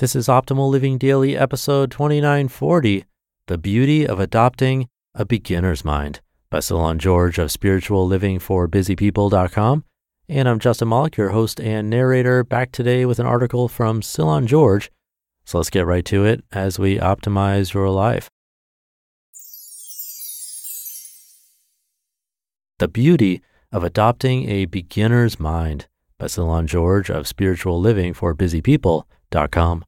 This is Optimal Living Daily, episode 2940 The Beauty of Adopting a Beginner's Mind by Cylon George of spirituallivingforbusypeople.com. And I'm Justin Malek, your host and narrator, back today with an article from Cylon George. So let's get right to it as we optimize your life. The Beauty of Adopting a Beginner's Mind by Cylon George of spirituallivingforbusypeople.com.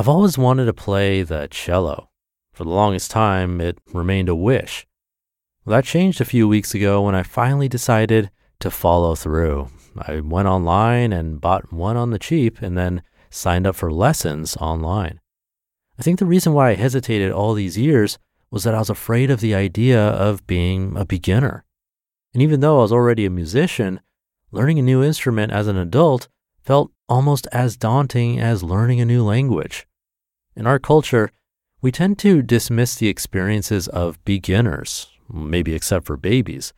I've always wanted to play the cello. For the longest time, it remained a wish. Well, that changed a few weeks ago when I finally decided to follow through. I went online and bought one on the cheap and then signed up for lessons online. I think the reason why I hesitated all these years was that I was afraid of the idea of being a beginner. And even though I was already a musician, learning a new instrument as an adult felt almost as daunting as learning a new language. In our culture, we tend to dismiss the experiences of beginners, maybe except for babies.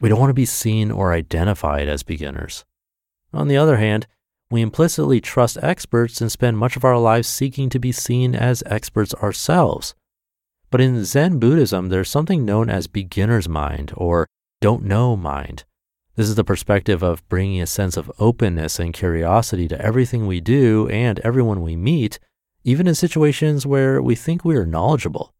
We don't want to be seen or identified as beginners. On the other hand, we implicitly trust experts and spend much of our lives seeking to be seen as experts ourselves. But in Zen Buddhism, there's something known as beginner's mind or don't know mind. This is the perspective of bringing a sense of openness and curiosity to everything we do and everyone we meet, even in situations where we think we are knowledgeable.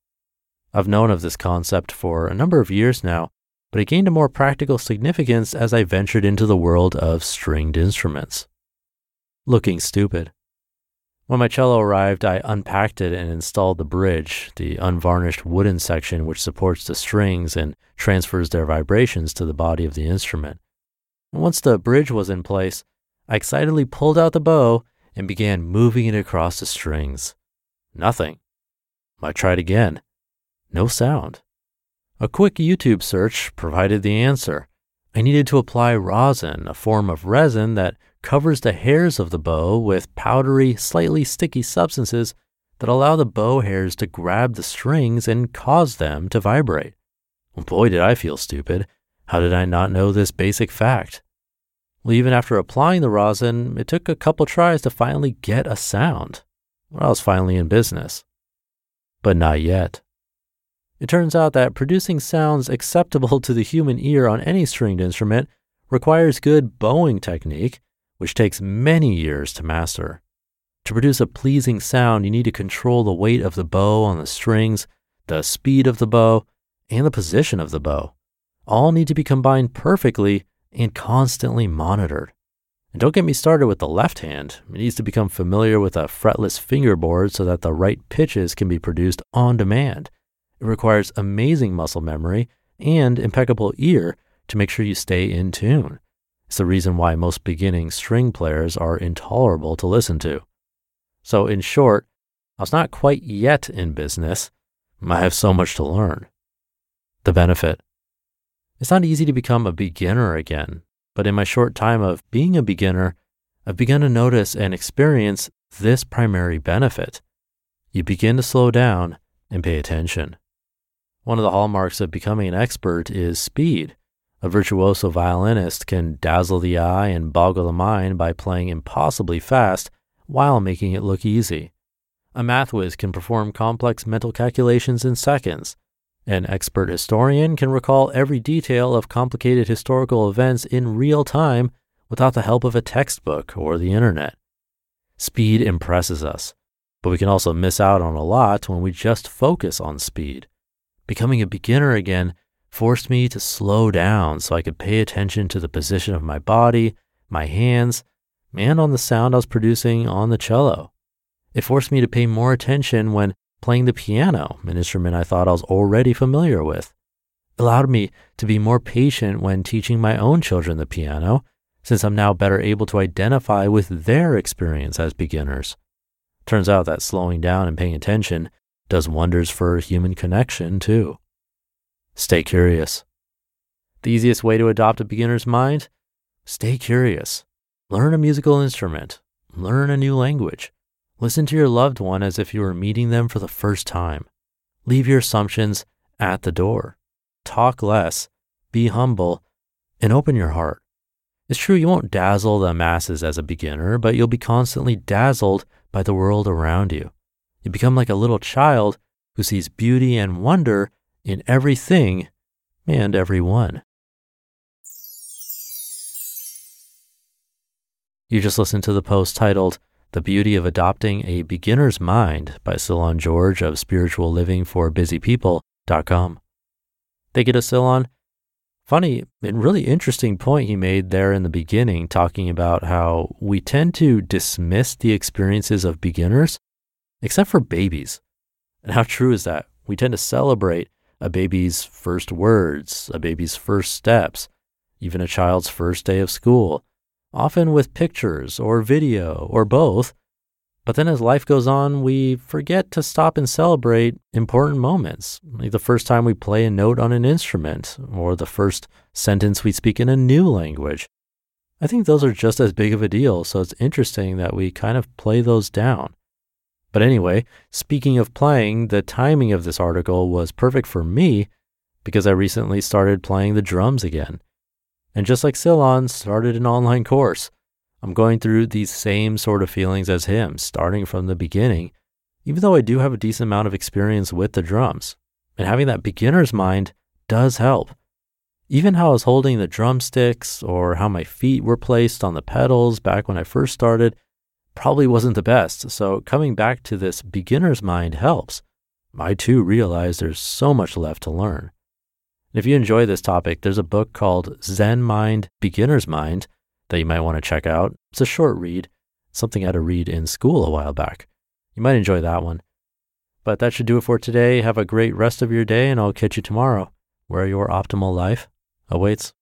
I've known of this concept for a number of years now, but it gained a more practical significance as I ventured into the world of stringed instruments. Looking stupid. When my cello arrived, I unpacked it and installed the bridge, the unvarnished wooden section which supports the strings and transfers their vibrations to the body of the instrument. Once the bridge was in place, I excitedly pulled out the bow and began moving it across the strings. Nothing. I tried again. No sound. A quick YouTube search provided the answer. I needed to apply rosin, a form of resin that covers the hairs of the bow with powdery, slightly sticky substances that allow the bow hairs to grab the strings and cause them to vibrate. Boy, did I feel stupid. How did I not know this basic fact? Well, even after applying the rosin, it took a couple tries to finally get a sound. Well, I was finally in business. But not yet. It turns out that producing sounds acceptable to the human ear on any stringed instrument requires good bowing technique, which takes many years to master. To produce a pleasing sound, you need to control the weight of the bow on the strings, the speed of the bow, and the position of the bow all need to be combined perfectly and constantly monitored. And don't get me started with the left hand. It needs to become familiar with a fretless fingerboard so that the right pitches can be produced on demand. It requires amazing muscle memory and impeccable ear to make sure you stay in tune. It's the reason why most beginning string players are intolerable to listen to. So, in short, I was not quite yet in business. I have so much to learn. The benefit it's not easy to become a beginner again, but in my short time of being a beginner, I've begun to notice and experience this primary benefit. You begin to slow down and pay attention. One of the hallmarks of becoming an expert is speed. A virtuoso violinist can dazzle the eye and boggle the mind by playing impossibly fast while making it look easy. A math whiz can perform complex mental calculations in seconds, an expert historian can recall every detail of complicated historical events in real time without the help of a textbook or the internet. speed impresses us, but we can also miss out on a lot when we just focus on speed. Becoming a beginner again forced me to slow down so I could pay attention to the position of my body, my hands, and on the sound I was producing on the cello. It forced me to pay more attention when playing the piano, an instrument I thought I was already familiar with. It allowed me to be more patient when teaching my own children the piano, since I'm now better able to identify with their experience as beginners. Turns out that slowing down and paying attention does wonders for human connection, too. Stay curious. The easiest way to adopt a beginner's mind? Stay curious. Learn a musical instrument. Learn a new language. Listen to your loved one as if you were meeting them for the first time. Leave your assumptions at the door. Talk less, be humble, and open your heart. It's true you won't dazzle the masses as a beginner, but you'll be constantly dazzled by the world around you. You become like a little child who sees beauty and wonder in everything and everyone. You just listened to the post titled The Beauty of Adopting a Beginner's Mind by Cylon George of Spiritual Living for Busy People.com. Thank you to Cylon. Funny and really interesting point he made there in the beginning, talking about how we tend to dismiss the experiences of beginners, except for babies. And how true is that? We tend to celebrate a baby's first words, a baby's first steps, even a child's first day of school often with pictures or video or both. But then as life goes on, we forget to stop and celebrate important moments, like the first time we play a note on an instrument or the first sentence we speak in a new language. I think those are just as big of a deal, so it's interesting that we kind of play those down. But anyway, speaking of playing, the timing of this article was perfect for me because I recently started playing the drums again. And just like Cylon started an online course, I'm going through these same sort of feelings as him, starting from the beginning, even though I do have a decent amount of experience with the drums. And having that beginner's mind does help. Even how I was holding the drumsticks or how my feet were placed on the pedals back when I first started probably wasn't the best. So coming back to this beginner's mind helps. I too realize there's so much left to learn. If you enjoy this topic, there's a book called Zen Mind, Beginner's Mind that you might want to check out. It's a short read, something I had to read in school a while back. You might enjoy that one. But that should do it for today. Have a great rest of your day, and I'll catch you tomorrow where your optimal life awaits.